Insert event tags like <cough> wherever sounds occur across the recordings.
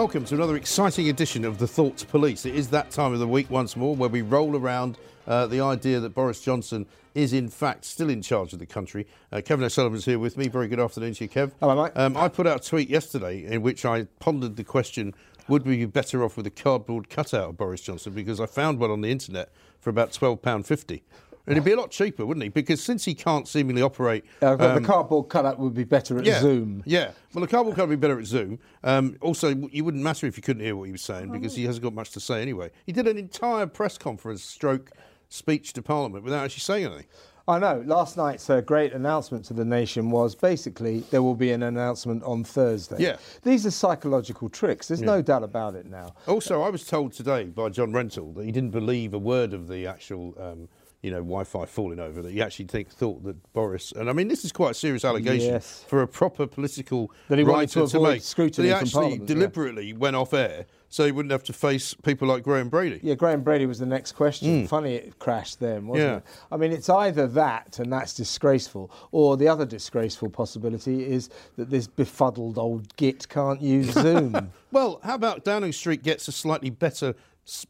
Welcome to another exciting edition of the Thoughts Police. It is that time of the week once more where we roll around uh, the idea that Boris Johnson is in fact still in charge of the country. Uh, Kevin O'Sullivan's here with me. Very good afternoon to you, Kev. Hello, mate. Um, I put out a tweet yesterday in which I pondered the question would we be better off with a cardboard cutout of Boris Johnson? Because I found one on the internet for about £12.50. And it'd be a lot cheaper, wouldn't he? Because since he can't seemingly operate. Uh, the um, cardboard cutout would be better at yeah, Zoom. Yeah. Well, the cardboard cutout would be better at Zoom. Um, also, you wouldn't matter if you couldn't hear what he was saying because he hasn't got much to say anyway. He did an entire press conference stroke speech to Parliament without actually saying anything. I know. Last night's uh, great announcement to the nation was basically there will be an announcement on Thursday. Yeah. These are psychological tricks. There's no doubt about it now. Also, I was told today by John Rentoul that he didn't believe a word of the actual, um, you know, Wi-Fi falling over. That he actually think, thought that Boris, and I mean, this is quite a serious allegation Yes. for a proper political That he writer to avoid make. scrutiny that he actually Parliament, yeah. deliberately went off air so he wouldn't have to face people like Graham Brady. Yeah, Graham Brady was the next question. Mm. Funny it crashed then, wasn't. Yeah. it? I mean, it's either that, and that's disgraceful, or the other disgraceful possibility is that this befuddled old git can't use Zoom. <laughs> Well, how about Downing Street gets a slightly better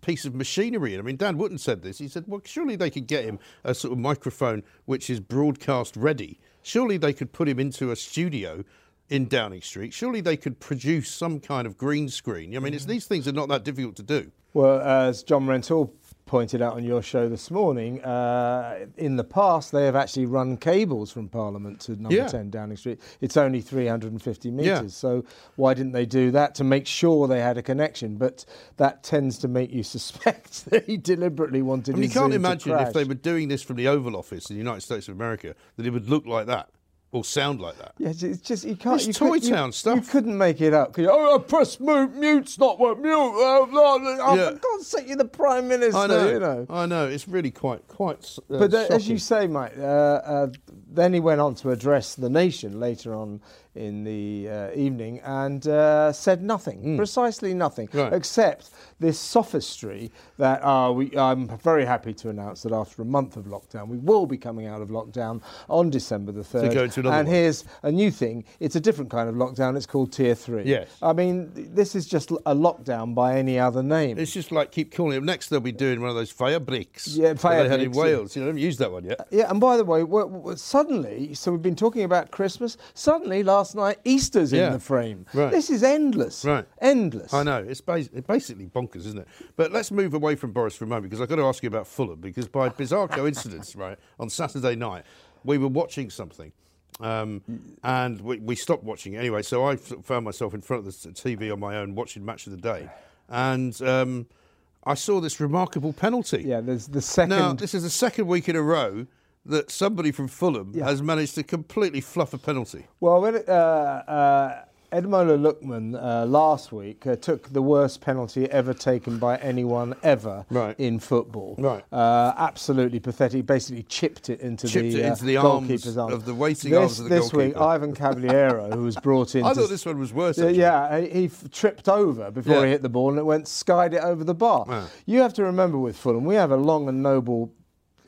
piece of machinery in? I mean, Dan Wootton said this. He said, well, surely they could get him a sort of microphone which is broadcast ready. Surely they could put him into a studio in Downing Street. Surely they could produce some kind of green screen. I mean, it's, mm-hmm. these things are not that difficult to do. Well, as John Rentoul pointed out on your show this morning, uh, in the past they have actually run cables from Parliament to number Yeah. 10 Downing Street. It's only 350 metres, Yeah. so why didn't they do that to make sure they had a connection? But that tends to make you <laughs> suspect that he deliberately wanted I mean, you can't imagine if they were doing this from the Oval Office in the United States of America that it would look like that or sound like that. Yeah, it's just you can't. It's you Toy could- you- Town stuff. You couldn't make it up. Could you? Oh, press mute. Mute's not what mute. Oh, no, no, oh, Yeah. for God's sake, you're the prime minister. I know, You know. I know. It's really quite, quite. Uh, But uh, as you say, mate, uh, uh, then he went on to address the nation later on in the uh, evening and uh, said nothing, precisely nothing. Right. except this sophistry that uh, we, I'm very happy to announce that after a month of lockdown, we will be coming out of lockdown on December the 3rd. go into another and one. here's a new thing. It's a different kind of lockdown. It's called Tier 3. Yes. I mean, this is just a lockdown by any other name. It's just like keep calling it. Next, they'll be doing one of those fire bricks. Yeah, fire they had in yeah. Wales. You know, I haven't used that one yet. Yeah, and by the way, suddenly, so we've been talking about Christmas. Suddenly, last night, Easter's Yeah, in the frame. right. This is endless. Right. Endless. I know it's, bas- basically bonkers, isn't it? But let's move away from Boris for a moment because I've got to ask you about Fulham because by <laughs> bizarre coincidence, right, on Saturday night we were watching something. Um, and we, we stopped watching it anyway, so I found myself in front of the TV on my own watching Match of the Day, and um, I saw this remarkable penalty. Yeah, there's the second. Now, this is the second week in a row that somebody from Fulham Yeah. has managed to completely fluff a penalty. Well, when it, uh, uh, Ademola Lookman uh, last week uh, took the worst penalty ever taken by anyone ever Right. in football. Right. Uh, absolutely pathetic. Basically chipped it into Chipped the, it uh, into the arms goalkeeper's arms. of the waiting this, arms of the This week. Ivan Cavaleiro, who was brought <laughs> in. I thought this one was worse. Yeah, yeah, he tripped over before Yeah. he hit the ball and it went skied it over the bar. Wow. You have to remember with Fulham, we have a long and noble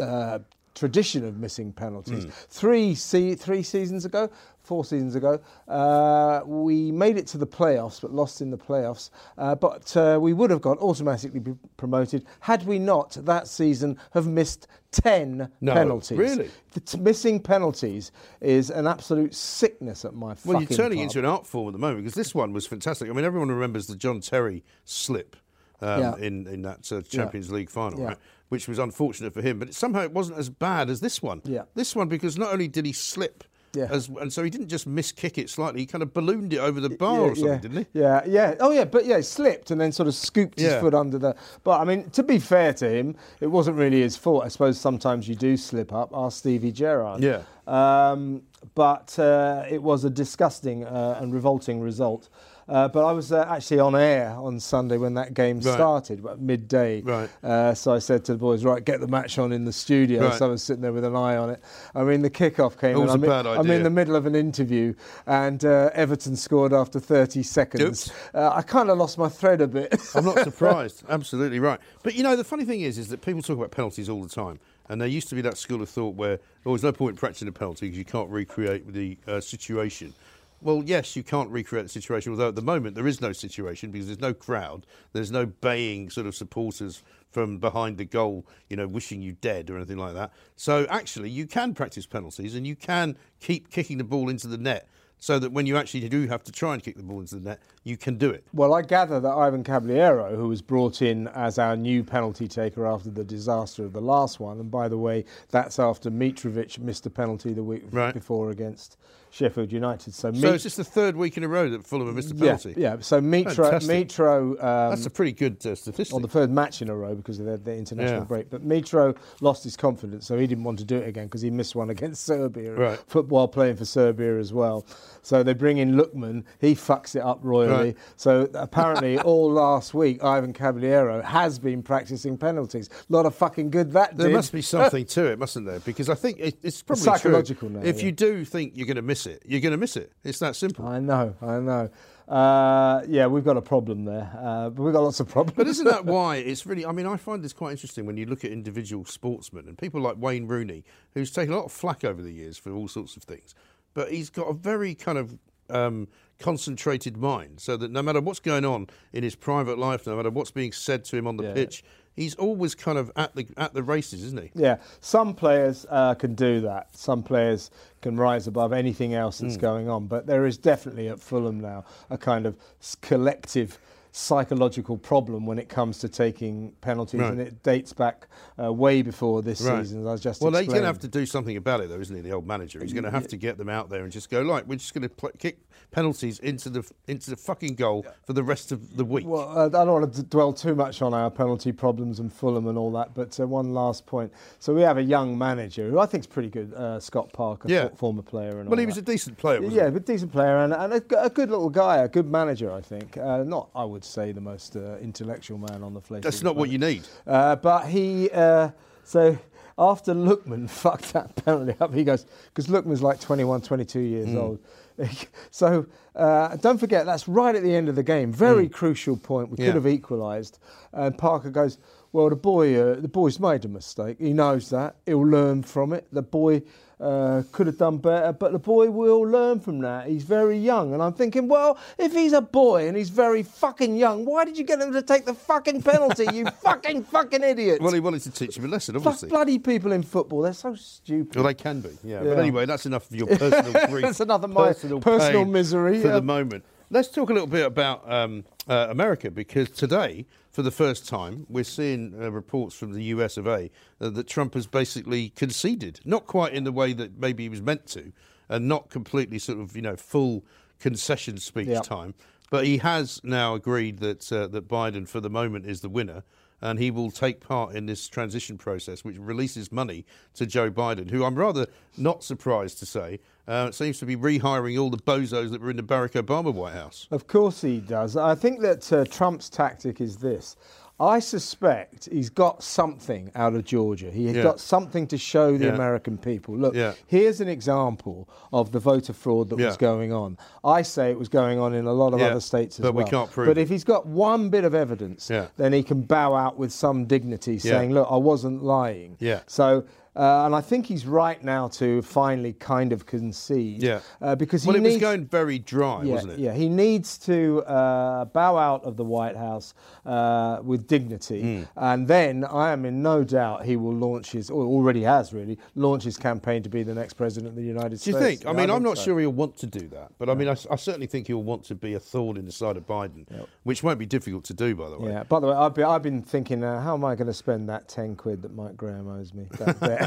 uh, tradition of missing penalties. Hmm. Three se- three seasons ago, four seasons ago, uh, we made it to the playoffs but lost in the playoffs. Uh, but uh, we would have got automatically promoted had we not that season have missed 10 No, penalties. really? The t- missing penalties is an absolute sickness at my Well, you're turning pub. into an art form at the moment because this one was fantastic. I mean, everyone remembers the John Terry slip um, Yeah. in in that uh, Champions League final, Yeah. right? Which was unfortunate for him, but it, somehow it wasn't as bad as this one. Yeah. This one because not only did he slip, Yeah. as, and so he didn't just miss kick it slightly, he kind of ballooned it over the bar or something, yeah, didn't he? Yeah, yeah. Oh, yeah, but yeah, he slipped and then sort of scooped his foot under the. But I mean, to be fair to him, it wasn't really his fault. I suppose sometimes you do slip up. Ask Stevie Gerrard. Yeah. Um, but uh, it was a disgusting uh, and revolting result. Uh, but I was uh, actually on air on Sunday when that game Right. started, midday. Right. Uh, so I said to the boys, right, get the match on in the studio. Right. So I was sitting there with an eye on it. I mean, the kickoff came. Always and a I'm, in- bad I'm in the middle of an interview, and uh, Everton scored after 30 seconds. Uh, I kind of lost my thread a bit. <laughs> I'm not <laughs> surprised. Absolutely right. But you know, the funny thing is, is that people talk about penalties all the time, and there used to be that school of thought where oh, there's no point in practicing a penalty because you can't recreate the uh, situation. Well, yes, you can't recreate the situation, although at the moment there is no situation because there's no crowd, there's no baying sort of supporters from behind the goal, you know, wishing you dead or anything like that. So actually, you can practice penalties and you can keep kicking the ball into the net so that when you actually do have to try and kick the ball into the net, you can do it. Well, I gather that Ivan Cavaleiro, who was brought in as our new penalty taker after the disaster of the last one, and by the way, that's after Mitrovic missed a penalty the week Right. before against Sheffield United. So, So it's just the third week in a row that Fulham have missed a penalty. yeah. So Mitro, Fantastic. Mitro um, That's a pretty good uh, statistic. on the third match in a row because of the, the international Yeah. break. But Mitro lost his confidence, so he didn't want to do it again because he missed one <laughs> against Serbia, Right. football playing for Serbia as well. So they bring in Lookman, he fucks it up royally. Right. So apparently, <laughs> all last week, Ivan Cavaleiro has been practicing penalties. A lot of fucking good that There did. must be something <laughs> to it, mustn't there? Because I think it, it's probably psychological true. now, If yeah. you do think you're going to miss it, you're going to miss it. It's that simple. I know, I know. Uh, yeah, we've got a problem there, uh, but we've got lots of problems. But isn't that <laughs> why it's really? I mean, I find this quite interesting when you look at individual sportsmen and people like Wayne Rooney, who's taken a lot of flack over the years for all sorts of things, but he's got a very kind of um, concentrated mind, so that no matter what's going on in his private life, no matter what's being said to him on the Yeah. pitch, he's always kind of at the at the races, isn't he? Yeah, some players uh, can do that. Some players can rise above anything else that's going on. But there is definitely at Fulham now a kind of collective psychological problem when it comes to taking penalties, Right. and it dates back uh, way before this Right. season. As I was just Well, he's going to have to do something about it, though, isn't he? The old manager. He's going to have to get them out there and just go, like, we're just going to pl- kick penalties into the into the fucking goal for the rest of the week. Well, uh, I don't want to d- dwell too much on our penalty problems and Fulham and all that, but uh, one last point. So we have a young manager who I think is pretty good, uh, Scott Parker, Yeah. for- former player. And well, all he was that. a decent player, wasn't Yeah, he? but decent player and, and a, g- a good little guy, a good manager, I think. Uh, not, I would say, the most uh, intellectual man on the face. That's not the what you need. Uh, but he, uh, so after Lookman <laughs> fucked that penalty up, he goes, because Lookman's like 21, 22 years Hmm. old. <laughs> so uh, don't forget, that's right at the end of the game. Very crucial point. We. Yeah. could have equalised. And Parker goes, well, the boy, uh, the boy's made a mistake. He knows that. He'll learn from it. The boy uh, could have done better, but the boy will learn from that. He's very young. And I'm thinking, well, if he's a boy and he's very fucking young, why did you get him to take the fucking penalty, you <laughs> fucking fucking idiot? Well, he wanted to teach him a lesson, Fuck obviously. bloody people in football, they're so stupid. Well, they can be, yeah. Yeah. But anyway, that's enough of your personal <laughs> grief. That's enough of my personal pain misery, for yeah. the moment. Let's talk a little bit about um, uh, America because today, for the first time, we're seeing uh, reports from the US of A uh, that Trump has basically conceded, not quite in the way that maybe he was meant to, and not completely sort of you know full concession speech Yeah. time, but he has now agreed that uh, that Biden, for the moment, is the winner. And he will take part in this transition process, which releases money to Joe Biden, who I'm rather not surprised to say uh, seems to be rehiring all the bozos that were in the Barack Obama White House. Of course he does. I think that uh, Trump's tactic is this. I suspect he's got something out of Georgia. He has Yeah. got something to show the Yeah. American people. Look, Yeah. here's an example of the voter fraud that was going on. I say it was going on in a lot of other states as but we well. can't prove But if he's got one bit of evidence, then he can bow out with some dignity, saying, "Look, I wasn't lying." Yeah. So. Uh, and I think he's right now to finally kind of concede. Yeah. Uh, because well, he it was needs, going very dry, yeah, wasn't it? Yeah, he needs to uh, bow out of the White House uh, with dignity, Hmm. and then I am in no doubt he will launch his, or already has really, launch his campaign to be the next president of the United States. Do you think? I mean, I'm not so. sure he'll want to do that, but I mean, I, I certainly think he'll want to be a thorn in the side of Biden, which won't be difficult to do, by the way. Yeah. By the way, I've been, I've been thinking, uh, how am I going to spend that ten quid that Mike Graham owes me? That. <laughs>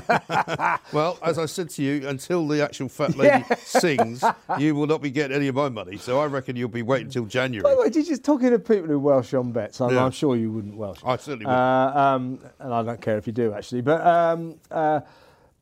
Well, as I said to you, until the actual fat lady sings, you will not be getting any of my money. So I reckon you'll be waiting until By the January. way, did you talking to people who Welsh on bets? I'm, Yeah. I'm sure you wouldn't Welsh. I certainly would. Uh, um, and I don't care if you do actually. But um, uh,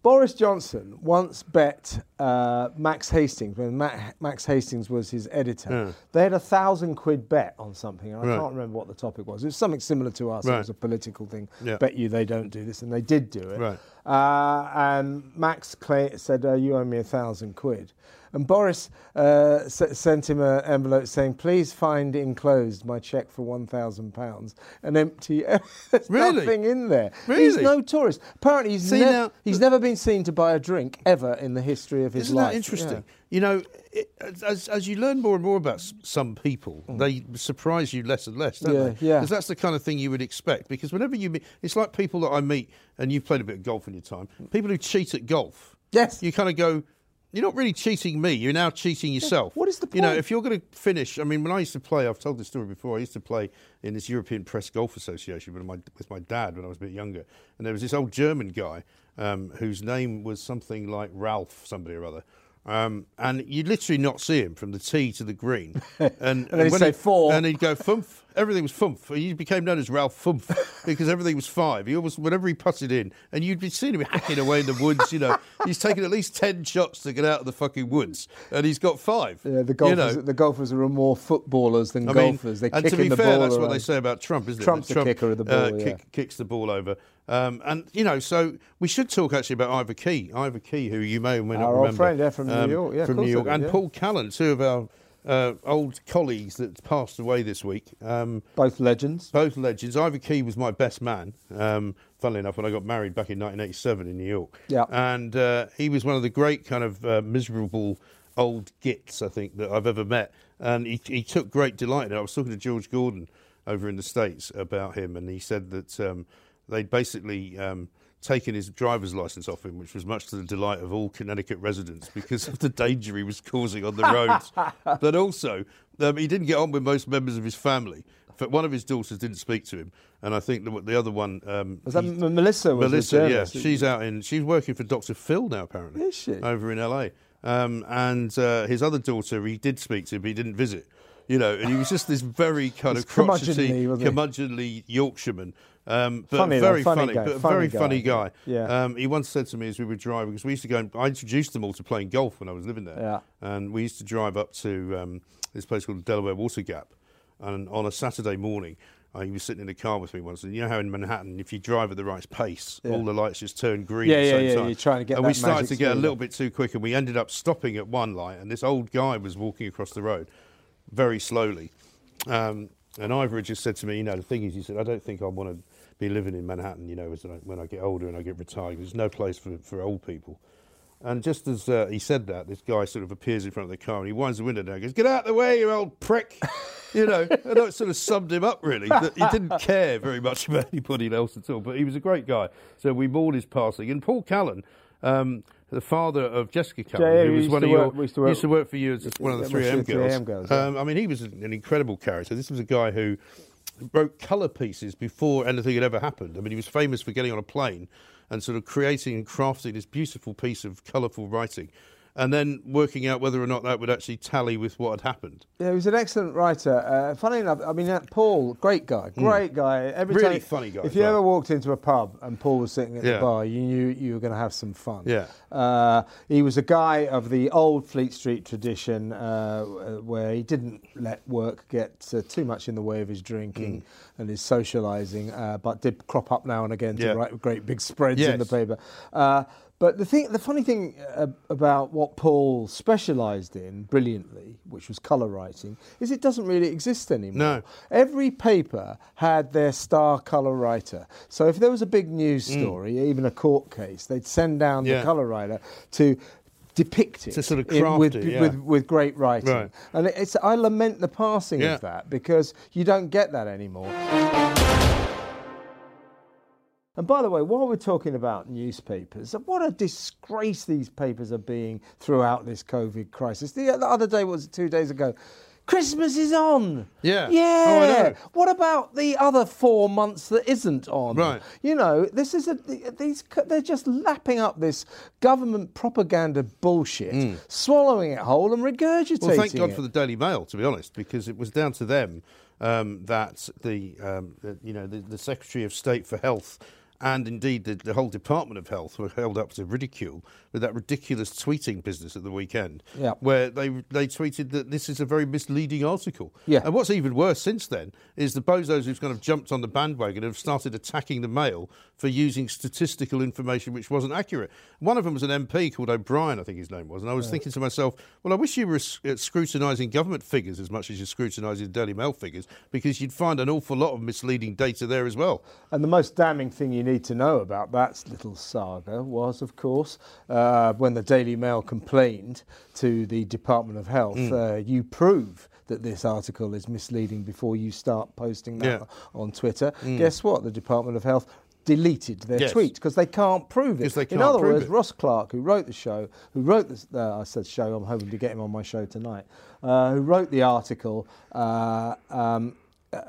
Boris Johnson once bet uh, Max Hastings when Ma- Max Hastings was his editor. Yeah. They had a thousand quid bet on something. and I Right. can't remember what the topic was. It was something similar to us. It was a political thing. Yeah. Bet you they don't do this, and they did do it. Right. Uh, and Max cla- said, uh, "You owe me a thousand quid." And Boris uh, s- sent him an envelope saying, "Please find enclosed my cheque for one thousand pounds." An empty. There's <laughs> Really? nothing in there. He's Really? notorious. Apparently, he's, See, nev- now- he's never been seen to buy a drink ever in the history of his Isn't life. that interesting? Yeah. You know, it, as, as you learn more and more about some people, Mm. they surprise you less and less, don't Yeah, they? yeah. Because that's the kind of thing you would expect. Because whenever you meet, it's like people that I meet, and you've played a bit of golf in your time, people who cheat at golf. Yes. You kind of go, you're not really cheating me, you're now cheating yourself. what is the You know, if you're going to finish, I mean, when I used to play, I've told this story before, I used to play in this European Press Golf Association with my, with my dad when I was a bit younger. And there was this old German guy um, whose name was something like Ralph, somebody or other. Um, and you'd literally not see him from the tee to the green. <laughs> And, then he'd when say he- four. And he'd go fumph. Everything was fumph. He became known as Ralph Fumph <laughs> because everything was five. He always, whenever he putted in, and you'd be seeing him hacking away in the woods. You know, <laughs> he's taken at least ten shots to get out of the fucking woods, and he's got five. Yeah, the You golfers, know, the golfers are more footballers than I mean, golfers. They and kick to be in the fair, ball that's what they say about Trump, isn't it? Trump's the kicker of the uh, ball, kick- kicks the ball over. Um, and you know, so we should talk actually about Ivor Key, Ivor Key, who you may or may not Our old remember, friend, yeah, from New York. Yeah, from New York, do, and yeah. Paul Callan, two of our uh, old colleagues that passed away this week. Um, Both legends. both legends. Ivor Key was my best man. Um, funnily enough, when I got married back in 1987 in New York. Yeah. And uh, he was one of the great kind of uh, miserable old gits I think that I've ever met. And he, he took great delight in it. I was talking to George Gordon over in the States about him, and he said that um, they'd basically. Um, Taken his driver's license off him, which was much to the delight of all Connecticut residents because of the danger he was causing on the roads. <laughs> but also, um, he didn't get on with most members of his family. Fact, one of his daughters didn't speak to him, and I think the, the other one. Um, Was that he- M- Melissa? Was Melissa, yeah, she's out in. She's working for Dr. Phil now, apparently. Is she? over in LA? Um, and uh, his other daughter, he did speak to, but he didn't visit. You know, and he was just this very <laughs> kind of curmudgeonly, crotchety, curmudgeonly Yorkshireman. Um, but Funny though, very funny funny, guy, but a funny very guy, funny guy. Yeah. Um, he once said to me as we were driving, because we used to go, and, I introduced them all to playing golf when I was living there. Yeah. And we used to drive up to um, this place called Delaware Water Gap. And on a Saturday morning, uh, he was sitting in the car with me once. And you know how in Manhattan, if you drive at the right pace, Yeah. all the lights just turn green Yeah, at the yeah, same yeah, time. you're trying to get And we started to get a little bit too quick, and we ended up stopping at one light. And this old guy was walking across the road very slowly. Um, and Ivor just said to me, you know, the thing is, he said, I don't think I want to be living in Manhattan, you know, as I, when I get older and I get retired. There's no place for, for old people. And just as uh, he said that, this guy sort of appears in front of the car and he winds the window down and goes, Get out of the way, you old prick. <laughs> you know, and that sort of summed him up, really. That he didn't care very much <laughs> about anybody else at all, but he was a great guy. So we mourned his passing. And Paul Callan, um, the father of Jessica Yeah, who was used one to of your, work- used to work- used to work for you as one of the 3M girls. 3M girls, yeah. Um, I mean, he was an incredible character. This was a guy who wrote colour pieces before anything had ever happened. I mean, he was famous for getting on a plane and sort of creating and crafting this beautiful piece of colourful writing, and then working out whether or not that would actually tally with what had happened. Yeah, he was an excellent writer. Uh, funny enough, I mean, that Paul, great guy, great guy. Every Hmm. Really time, funny guy If you well. ever walked into a pub and Paul was sitting at Yeah. the bar, you knew you were going to have some fun. Yeah. Uh, he was a guy of the old Fleet Street tradition, uh, where he didn't let work get uh, too much in the way of his drinking and his socialising, uh, but did crop up now and again to Yeah. write great big spreads in the Yes. paper. But the thing, the funny thing uh, about what Paul specialised in brilliantly, which was colour writing, is it doesn't really exist anymore. No. Every paper had their star colour writer. So if there was a big news story, even a court case, they'd send down Mm. Yeah. the colour writer to depict it To sort of in- craft with, it, yeah. with, with great writing. Right. And it's, I lament the passing Yeah. of that because you don't get that anymore. And by the way, while we're talking about newspapers, what a disgrace these papers are being throughout this COVID crisis. The, the other day, was it two days ago? Christmas is on. Yeah. Yeah. Oh, I know. What about the other four months that isn't on? Right. You know, this is a these they're just lapping up this government propaganda bullshit, swallowing it whole and regurgitating. Well, thank God it. for the Daily Mail, to be honest, because it was down to them um, that the, um, you know the, the Secretary of State for Health and indeed the, the whole Department of Health were held up to ridicule with that ridiculous tweeting business at the weekend, Yeah. where they they tweeted that this is a very misleading article. Yeah. And what's even worse since then is the bozos who've kind of jumped on the bandwagon have started attacking the Mail for using statistical information which wasn't accurate. One of them was an MP called O'Brien, I think his name was, and I was thinking to myself, well, I wish you were uh, scrutinising government figures as much as you're scrutinising Daily Mail figures because you'd find an awful lot of misleading data there as well. And the most damning thing you need to know about that little saga was, of course, uh, when the Daily Mail complained to the Department of Health, Mm. uh, you prove that this article is misleading before you start posting that Yeah. Mm. on Twitter. Guess what? The Department of Health deleted their Yes. tweet because they can't prove it. They In can't other prove words, it. Ross Clark, who wrote the show, who wrote this, uh, I said show, I'm hoping to get him on my show tonight, uh, who wrote the article, uh, um, uh,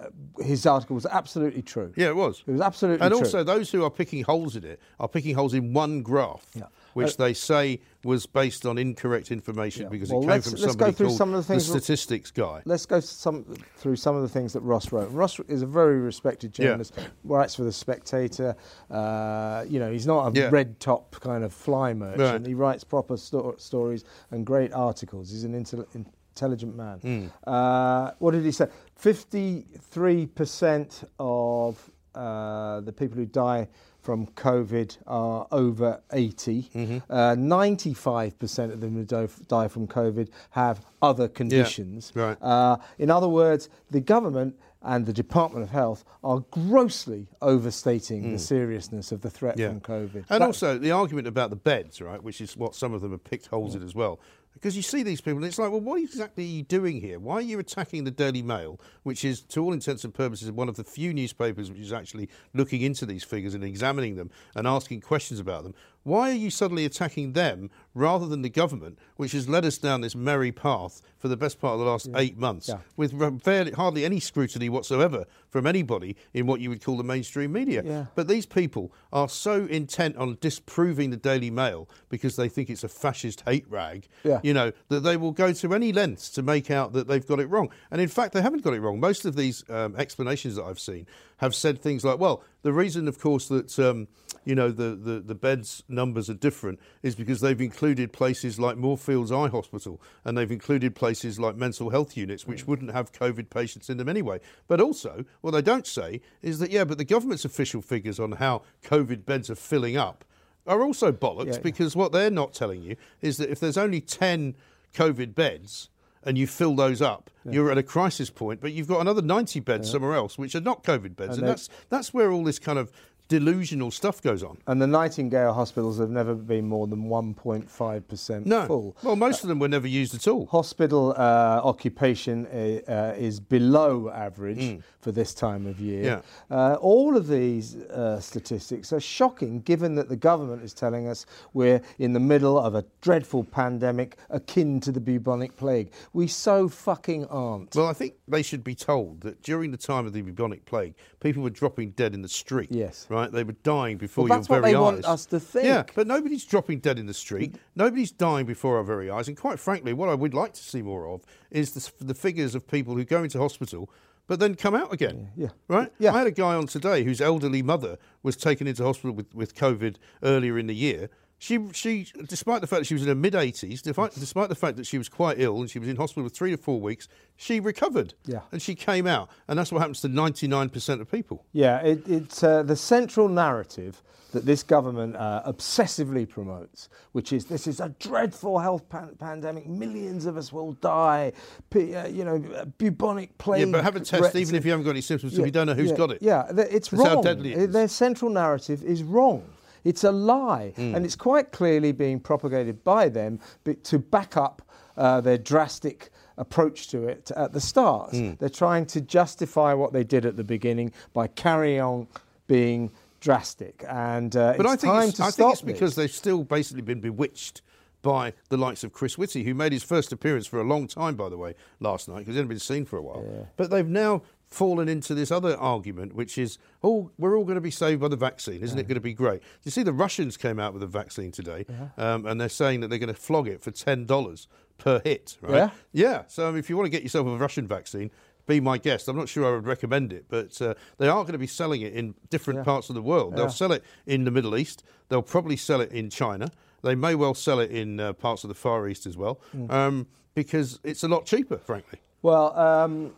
his article was absolutely true. Yeah, it was. It was absolutely And true. And also, those who are picking holes in it are picking holes in one graph, Yeah. Which Uh, they say was based on incorrect information Yeah. because Well, it came from go somebody through called some of the things- statistics guy. Let's go some, through some of the things that Ross wrote. Ross is a very respected Yeah. journalist. Writes for the Spectator. Uh, you know, he's not a Yeah. red top kind of fly merchant. Right. He writes proper sto- stories and great articles. He's an intel- intelligent man. Hmm. Uh, what did he say? Fifty-three percent of uh, the people who die from COVID are over 80. Mm-hmm. Uh, 95% of them who die, die from COVID have other conditions. right. Uh, in other words, the government and the Department of Health are grossly overstating the seriousness of the threat Mm. Yeah. from COVID. And That- also the argument about the beds, right, which is what some of them have picked holes in as well. Because you see these people, and it's like, well, what exactly are you doing here? Why are you attacking the Daily Mail, which is, to all intents and purposes, one of the few newspapers which is actually looking into these figures and examining them and asking questions about them? Why are you suddenly attacking them rather than the government, which has led us down this merry path for the best part of the last eight months, Yeah. with fairly, hardly any scrutiny whatsoever from anybody in what you would call the mainstream media? Yeah. But these people are so intent on disproving the Daily Mail because they think it's a fascist hate rag, Yeah. you know, that they will go to any lengths to make out that they've got it wrong. And in fact, they haven't got it wrong. Most of these um, explanations that I've seen have said things like, well, the reason, of course, that, um, you know, the, the, the beds numbers are different is because they've included places like Moorfields Eye Hospital and they've included places like mental health units, which wouldn't have COVID patients in them anyway. But also, what they don't say is that, yeah, but the government's official figures on how COVID beds are filling up are also bollocks Yeah. because what they're not telling you is that if there's only 10 COVID beds and you fill those up, you're at a crisis point, but you've got another 90 beds somewhere else which are not COVID beds. And And, that's, that's where all this kind of delusional stuff goes on. and the Nightingale hospitals have never been more than 1.5% No. full. Well, most of them were never used at all. Hospital uh, occupation uh, uh, is below average for this time of year. Yeah. Uh, all of these uh, statistics are shocking given that the government is telling us we're in the middle of a dreadful pandemic akin to the bubonic plague. We so fucking aren't. Well, I think they should be told that during the time of the bubonic plague, people were dropping dead in the street. Yes. Right? They were dying before Well, that's your what very they eyes. want us to think. Yeah, but nobody's dropping dead in the street. Nobody's dying before our very eyes. And quite frankly, what I would like to see more of is the, the figures of people who go into hospital but then come out again. Yeah. Right? Yeah. I had a guy on today whose elderly mother was taken into hospital with, with COVID earlier in the year. She, she, despite the fact that she was in her mid 80s, despite, despite the fact that she was quite ill and she was in hospital for three to four weeks, she recovered. Yeah. And she came out. And that's what happens to 99% of people. Yeah, it, it's uh, the central narrative that this government uh, obsessively promotes, which is this is a dreadful health pan- pandemic. Millions of us will die. P- uh, you know, bubonic plague. Yeah, but have a test even if you haven't got any symptoms, Yeah, we don't know who's yeah, got it. Yeah, it's That's how wrong. deadly it. Their central narrative is wrong. It's a lie, Hmm. and it's quite clearly being propagated by them to back up uh, their drastic approach to it at the start. Hmm. They're trying to justify what they did at the beginning by carrying on being drastic, and uh, But it's I think time it's, to I stop think it's because they've still basically been bewitched by the likes of Chris Whitty, who made his first appearance for a long time, by the way, last night, because he hadn't been seen for a while. But they've now fallen into this other argument, which is, oh, we're all going to be saved by the vaccine. Isn't it going to be great? You see, the Russians came out with a vaccine today, um, and they're saying that they're going to flog it for $10 per hit, right? Yeah? Yeah. So I mean, if you want to get yourself a Russian vaccine, be my guest. I'm not sure I would recommend it, but uh, they are going to be selling it in different Yeah. parts of the world. Yeah. They'll sell it in the Middle East. They'll probably sell it in China. They may well sell it in uh, parts of the Far East as well, Hmm. um, because it's a lot cheaper, frankly. Well, um,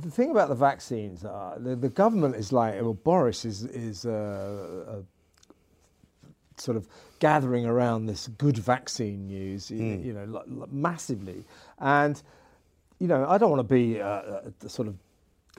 the thing about the vaccines, uh, the, the government is like, well, Boris is is uh, sort of gathering around this good vaccine news, Hmm. you know, massively, and you know, I don't want to be uh, uh, sort of.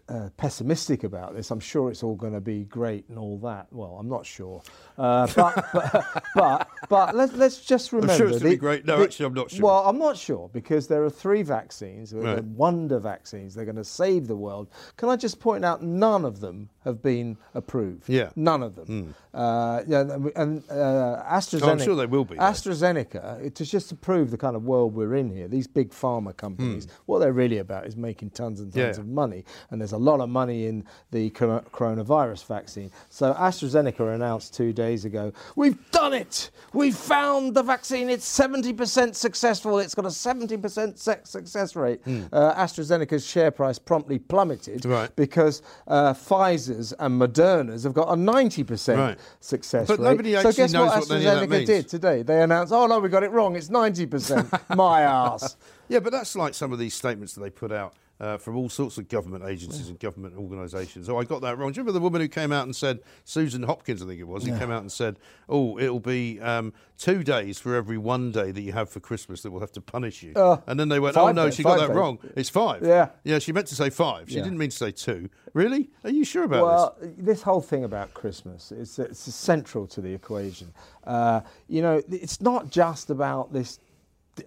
Uh, pessimistic about this. I'm sure it's all going to be great and all that. Well, I'm not sure, uh, but, <laughs> but but but let's let's just remember. sure it's gonna be great. No, the- actually, I'm not sure. Well, I'm not sure because there are three vaccines, the Right. wonder vaccines. They're going to save the world. Can I just point out none of them have been approved? Yeah. None of them. Uh, yeah, and- and uh, AstraZeneca. Oh, I'm sure they will be. AstraZeneca, it is just to prove the kind of world we're in here. These big pharma companies, what they're really about is making tons and tons. Yeah. of money, and there's a lot of money in the coronavirus vaccine. So AstraZeneca announced two days ago, we've done it. We've found the vaccine. It's 70% successful. It's got a 70% success rate. Uh, AstraZeneca's share price promptly plummeted. Right. because uh, Pfizer's and Moderna's have got a 90% Right. success But rate. nobody so guess knows what what any of that AstraZeneca did today? They announced, oh no, we got it wrong. It's 90%. <laughs> My ass. Yeah, but that's like some of these statements that they put out uh, from all sorts of government agencies and government organisations. Oh, I got that wrong. Do you remember the woman who came out and said, Susan Hopkins, I think it was, who came out and said, oh, it'll be um, two days for every one day that you have for Christmas that will have to punish you. Uh, and then they went, oh, no, days, she got that days. wrong. It's five. Yeah. Yeah, she meant to say five. She Yeah. didn't mean to say two. Really? Are you sure about this? Well, this whole thing about Christmas is it's central to the equation. Uh, you know, it's not just about this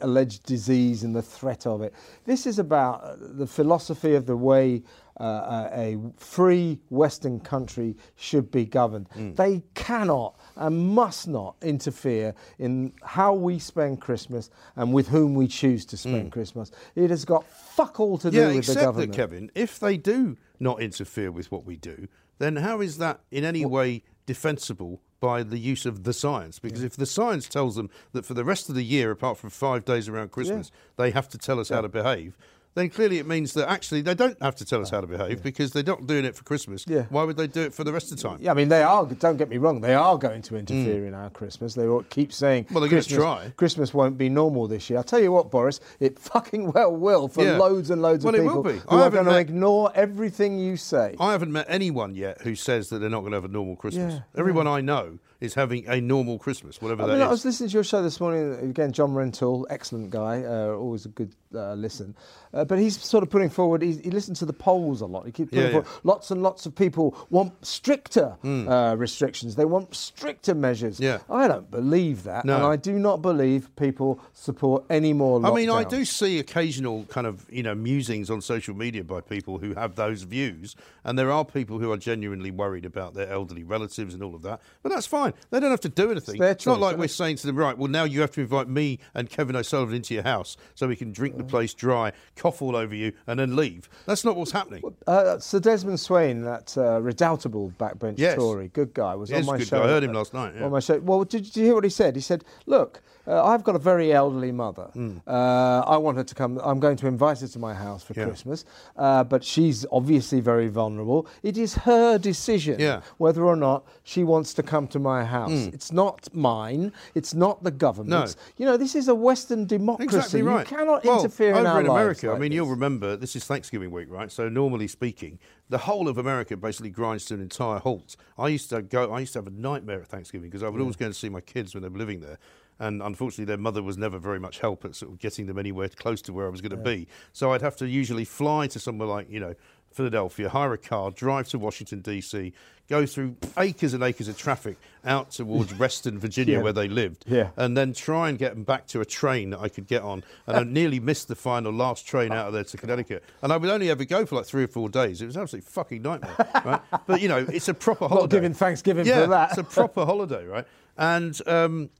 alleged disease and the threat of it. This is about uh, the philosophy of the way uh, a a free Western country should be governed. They cannot and must not interfere in how we spend Christmas and with whom we choose to spend Christmas. It has got fuck all to do Yeah, with the government. that, Kevin, if they do not interfere with what we do, then how is that in any way defensible by the use of the science? Because if the science tells them that for the rest of the year, apart from five days around Christmas, they have to tell us how to behave, then clearly it means that actually they don't have to tell us how to behave because they're not doing it for Christmas. Yeah. Why would they do it for the rest of the time? Yeah, I mean, they are. Don't get me wrong. They are going to interfere mm. in our Christmas. They keep saying. Well, they're Christmas, try. Christmas won't be normal this year. I'll tell you what, Boris, it <laughs> fucking well will for Yeah. loads and loads of people. Well, of it people will be. who I are haven't going to ignore everything you say. I haven't met anyone yet who says that they're not going to have a normal Christmas. Yeah, Everyone I know is having a normal Christmas, whatever I that mean, is. I was listening to your show this morning again. John Rentoul, excellent guy, uh, always a good uh, listen. Uh, but he's sort of putting forward. He, he listens to the polls a lot. He keeps putting Yeah, forward. yeah. Lots and lots of people want stricter uh, restrictions. They want stricter measures. Yeah. I don't believe that, No. and I do not believe people support any more. Lockdowns. I mean, I do see occasional kind of you know musings on social media by people who have those views, and there are people who are genuinely worried about their elderly relatives and all of that. But that's fine; they don't have to do anything. It's not like we're it? saying to them, right? Well, now you have to invite me and Kevin O'Sullivan into your house so we can drink the place dry, cough all over you, and then leave. That's not what's happening. Uh, Sir Desmond Swayne, that uh, redoubtable backbench Yes. Tory, good guy, was He on my good show. guy. I heard him last night, yeah. On my show. Well, did, did you hear what he said? He said, "Look, uh, I've got a very elderly mother. Hmm. Uh, I want her to come. I'm going to invite her to my house for Yeah. Christmas, uh, but she's obviously very vulnerable. It is her decision Yeah. whether or not she wants to come to my house. It's not mine. It's not the government's. You know, this is a Western democracy. Exactly right. You cannot well, interfere over in our in America. like I mean, this. you'll remember this is Thanksgiving week, right? So normally speaking, the whole of America basically grinds to an entire halt. I used to go. I used to have a nightmare at Thanksgiving because I would always go and see my kids when they were living there. And unfortunately, their mother was never very much help at sort of getting them anywhere close to where I was going to be. So I'd have to usually fly to somewhere like, you know, Philadelphia, hire a car, drive to Washington, D.C., go through acres and acres of traffic out towards <laughs> Reston, Virginia, Yeah. where they lived Yeah. and then try and get them back to a train that I could get on. And I nearly missed the final last train out of there to Connecticut. And I would only ever go for like three or four days. It was absolutely fucking nightmare, <laughs> right? But you know, it's a proper holiday. Not giving Thanksgiving yeah, for that. it's a proper holiday, right? And um,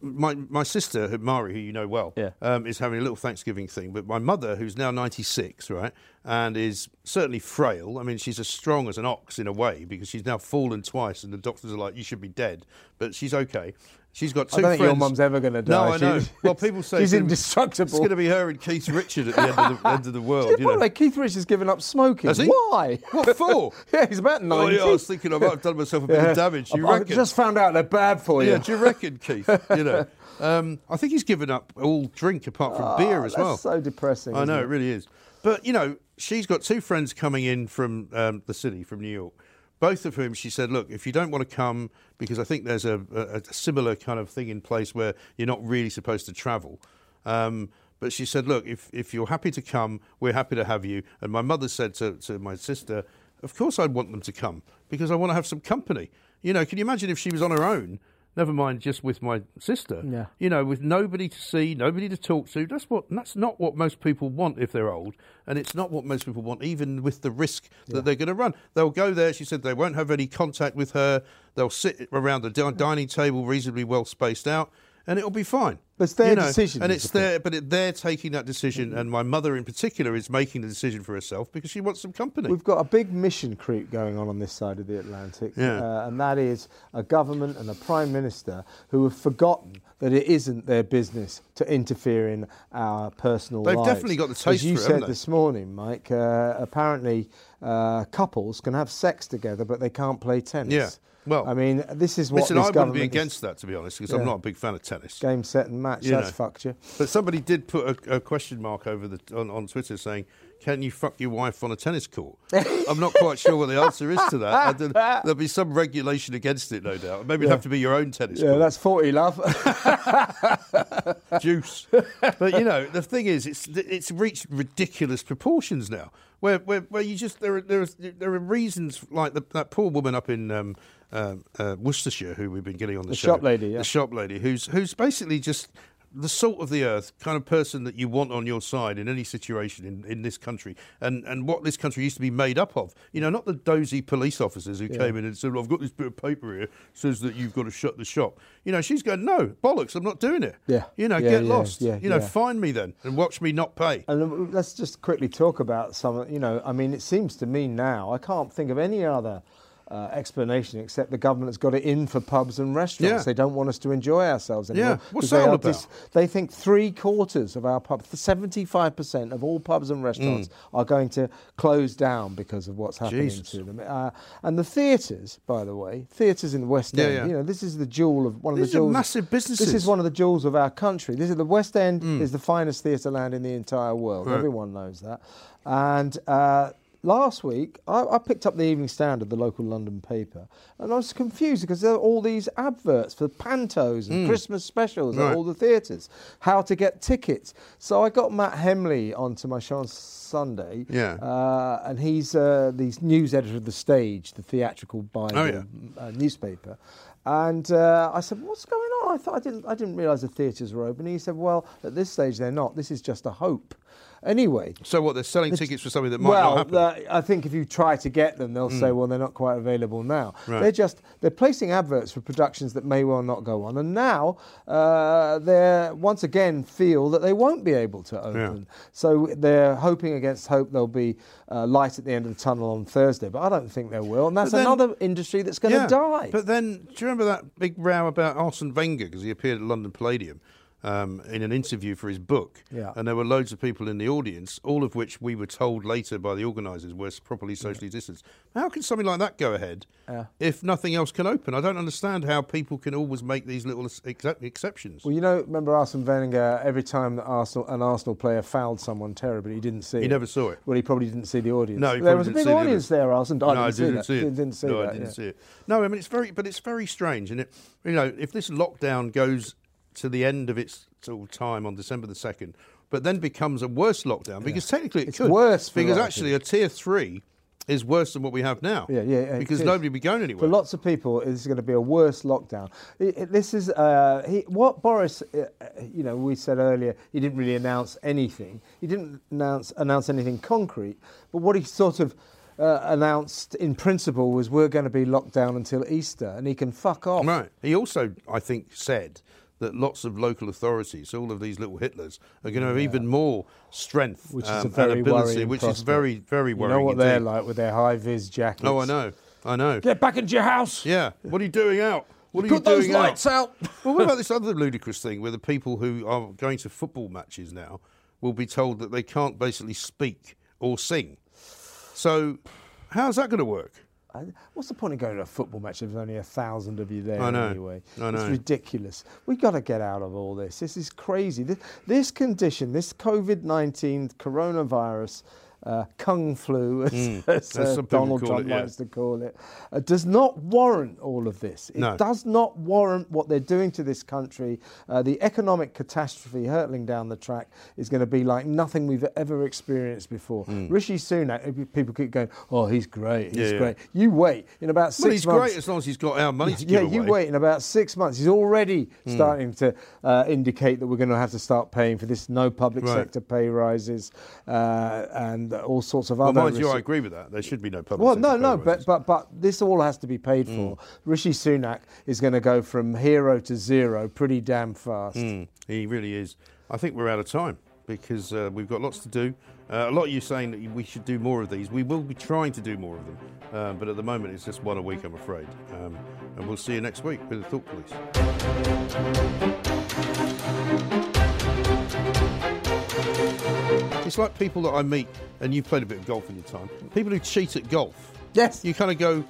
my my sister Mari, who you know well, Yeah. um, is having a little Thanksgiving thing. But my mother, who's now ninety six, right, and is certainly frail. I mean, she's as strong as an ox in a way because she's now fallen twice, and the doctors are like, "You should be dead," but she's okay. She's got two I don't friends. think your mum's ever going to die. No, I know. She's- well, people say she's indestructible. It's going to be her and Keith Richard at the end of the, end of the world. <laughs> You know. way, Keith Richards given up smoking. Has he? Why? What for? <laughs> yeah, he's about Oh, 90. yeah, I was thinking I might have done myself a bit Yeah. of damage. You I- I reckon? just found out they're bad for you. yeah, do you reckon, Keith? You know, <laughs> um, I think he's given up all drink apart from beer Oh, as that's well. so depressing. I know it? it really is. But you know, she's got two friends coming in from um, the city, from New York. Both of whom she said, "Look, if you don't want to come, because I think there's a, a, a similar kind of thing in place where you're not really supposed to travel." Um, but she said, "Look, if if you're happy to come, we're happy to have you." And my mother said to, to my sister, "Of course, I'd want them to come because I want to have some company." You know, can you imagine if she was on her own? Never mind, just with my sister. Yeah. You know, with nobody to see, nobody to talk to. That's what. That's not what most people want if they're old, and it's not what most people want, even with the risk that they're going to run. They'll go there. She said they won't have any contact with her. They'll sit around the dining table, reasonably well spaced out, and it'll be fine. But it's their You know, decision, and it's the their. But it, they're taking that decision, and my mother in particular is making the decision for herself because she wants some company. We've got a big mission creep going on on this side of the Atlantic, Yeah. uh, and that is a government and a prime minister who have forgotten that it isn't their business to interfere in our personal lives. They've definitely got the As taste you for it, said this morning, Mike. Uh, apparently, uh, couples can have sex together, but they can't play tennis. Yeah. Well, I mean, this is what Listen, this I wouldn't be is- against that to be honest, because Yeah. I'm not a big fan of tennis. game, set, and match. You That's know. fucked you. But somebody did put a, a question mark over the on, on Twitter saying, "Can you fuck your wife on a tennis court?" <laughs> I'm not quite sure what the answer is to that. <laughs> There'll be some regulation against it, no doubt. Maybe it'd have to be your own tennis Yeah, court. that's forty, love. <laughs> juice. but you know, the thing is, it's it's reached ridiculous proportions now. Where where, where you just there are there are, there are reasons like the, that poor woman up in. Um, um, uh, Worcestershire, who we've been getting on the, The show, shop lady, yeah. the shop lady, who's who's basically just the salt of the earth kind of person that you want on your side in any situation in, in this country, and and what this country used to be made up of. You know, not the dozy police officers who came in and said, well, "I've got this bit of paper here says that you've got to shut the shop." You know, she's going, "No, bollocks, I'm not doing it." Yeah. you know, Yeah, get yeah, lost. yeah, you know, yeah. find me then and watch me not pay. And uh, let's just quickly talk about some. You know, I mean, it seems to me now I can't think of any other uh, explanation except the government's got it in for pubs and restaurants. Yeah. They don't want us to enjoy ourselves anymore. Yeah. What's they all are dis- they think three quarters of our pubs, seventy-five percent of all pubs and restaurants are going to close down because of what's happening Mm. Jesus. to them. Uh, and the theatres, by the way, theatres in the West End. yeah. You know, this is the jewel of one of These the jewels. massive business. This is one of the jewels of our country. This is the West End Mm. is the finest theatre land in the entire world. Right. Everyone knows that. And uh, last week, I, I picked up the Evening Standard, the local London paper, and I was confused because there are all these adverts for pantos and Christmas specials Mm. Right. at all the theatres, how to get tickets. So I got Matt Hemley onto my show on Sunday, Yeah. uh, and he's uh, the news editor of the Stage, the theatrical Bible Oh, yeah. uh, newspaper. And uh, I said, "What's going on?" I thought I didn't, I didn't realise the theatres were open. And He said, "Well, at this stage they're not. This is just a hope." Anyway, So what? They're selling tickets for something that might well, not happen. I think if you try to get them, they'll say, "Well, they're not quite available now." Right. They're just they're placing adverts for productions that may well not go on, and now uh, they're once again feel that they won't be able to open. So they're hoping against hope there'll be uh, light at the end of the tunnel on Thursday, but I don't think there will, and that's then- another industry that's going to yeah. die. But then, do you remember that big row about Arsene Wenger because he appeared at London Palladium um, in an interview for his book? Yeah. And there were loads of people in the audience, all of which we were told later by the organisers were properly socially distanced. How can something like that go ahead Yeah. if nothing else can open? I don't understand how people can always make these little ex- exceptions. Well, you know, remember Arsene Wenger? Every time that Arsenal, an Arsenal player fouled someone terribly, he didn't see He it. never saw it. Well, he probably didn't see the audience. No, he there was a big see the audience there, Arsene. I no, I didn't see didn't that. see it. Didn't, didn't see no, that. I didn't yeah. see it. No, I mean it's very, but it's very strange, and it, you know, if this lockdown goes to the end of its sort of time on December the second, but then becomes a worse lockdown because technically it It's could worse because actually a tier three is worse than what we have now. Yeah, yeah, yeah, because nobody will be going anywhere. For lots of people, it's going to be a worse lockdown. It- it- this is uh, he, what Boris. Uh, uh, you know, we said earlier he didn't really announce anything. He didn't announce announce anything concrete. But what he sort of uh, announced in principle was we're going to be locked down until Easter, and he can fuck off. Right. He also, I think, said that lots of local authorities, all of these little Hitlers, are going to have even more strength Which is um, a very and ability, which prospect. is very, very worrying. You know what they're like with their high vis jackets. Oh, I know. I know. Get back into your house. Yeah. What are you doing out? What are Put you those doing lights out. <laughs> well, what about this <laughs> other ludicrous thing where the people who are going to football matches now will be told that they can't basically speak or sing? So, how's that going to work? I- What's the point of going to a football match if there's only a thousand of you there I know. anyway? I know. It's ridiculous. We've got to get out of all this. This is crazy. This, this condition, this COVID 19 coronavirus. Uh, kung flu, <laughs> as, Mm. as uh, Donald Trump it, yeah. likes to call it, uh, does not warrant all of this. It No. does not warrant what they're doing to this country. Uh, the economic catastrophe hurtling down the track is going to be like nothing we've ever experienced before. Rishi Sunak, uh, people keep going, oh, he's great, he's Mm. Yeah, yeah. great. You wait in about six Well, he's months. great as long as he's got our money to <laughs> give yeah, give you wait in about six months. He's already Hmm. starting to uh, indicate that we're going to have to start paying for this. No public Right. sector pay rises uh, and all sorts of Well, other. mind you, I agree with that. There should be no public. well, no, no, but, but but this all has to be paid for. Rishi Sunak is going to go from hero to zero pretty damn fast. Mm, he really is. I think we're out of time because uh, we've got lots to do. Uh, a lot of you saying that we should do more of these. We will be trying to do more of them, um, but at the moment it's just one a week, I'm afraid. Um, and we'll see you next week with the Thought Police. It's like people that I meet, and you played a bit of golf in your time. People who cheat at golf. Yes. You kind of go,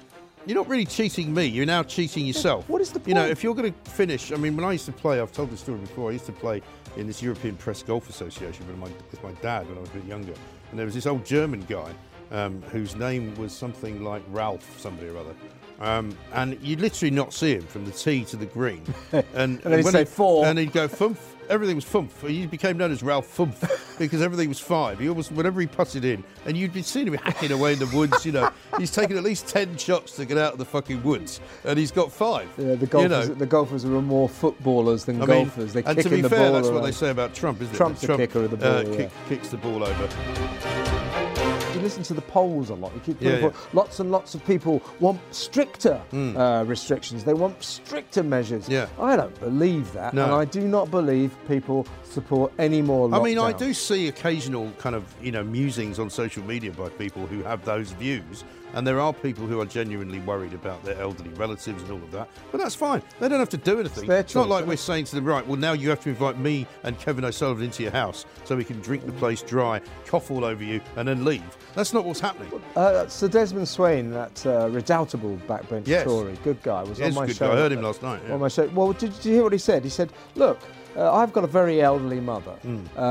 you're not really cheating me. You're now cheating yourself. What is the point? You know, if you're going to finish, I mean, when I used to play, I've told this story before. I used to play in this European Press Golf Association with my, with my dad when I was a bit younger, and there was this old German guy um, whose name was something like Ralph, somebody or other. Um, and you'd literally not see him from the tee to the green. <laughs> And, then he'd when say he- four. And he'd go fumph. Everything was fumph. He became known as Ralph Fumph <laughs> because everything was five. He always, whenever he putted in, and you'd be seeing him hacking away in the woods. You know, <laughs> he's taken at least ten shots to get out of the fucking woods, and he's got five. Yeah, the You golfers, know, the golfers are more footballers than I mean, golfers. They're and kicking to be the fair, that's what they say about Trump, isn't Trump's it? the Trump, kicker of the uh, ball, kick- kicks the ball over. Listen to the polls a lot. You keep Yeah, putting yeah. lots and lots of people want stricter uh, restrictions. They want stricter measures. Yeah. I don't believe that, No. and I do not believe people support any more. I mean, I do see occasional kind of you know musings on social media by people who have those views, and there are people who are genuinely worried about their elderly relatives and all of that. But that's fine; they don't have to do anything. It's not like we're saying to them, right? Well, now you have to invite me and Kevin O'Sullivan into your house so we can drink the place dry, cough all over you, and then leave. That's not what's happening. Uh, Sir Desmond Swayne, that uh, redoubtable backbench Yes. Tory, good guy, was He on my good show. guy. I heard him last night, yeah. On my show. Well, did, did you hear what he said? He said, "Look, uh, I've got a very elderly mother. Hmm. Uh,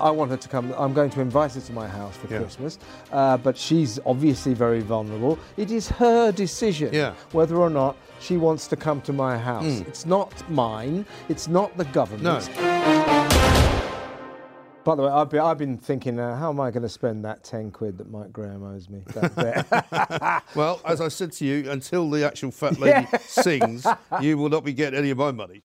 I want her to come. I'm going to invite her to my house for Yeah. Christmas, uh, but she's obviously very vulnerable. It is her decision Yeah. whether or not." She wants to come to my house. It's not mine. It's not the government's. By the way, I've been, I've been thinking, uh, how am I going to spend that 10 quid that Mike Graham owes me? <laughs> <laughs> Well, as I said to you, until the actual fat lady <laughs> Yeah. sings, you will not be getting any of my money.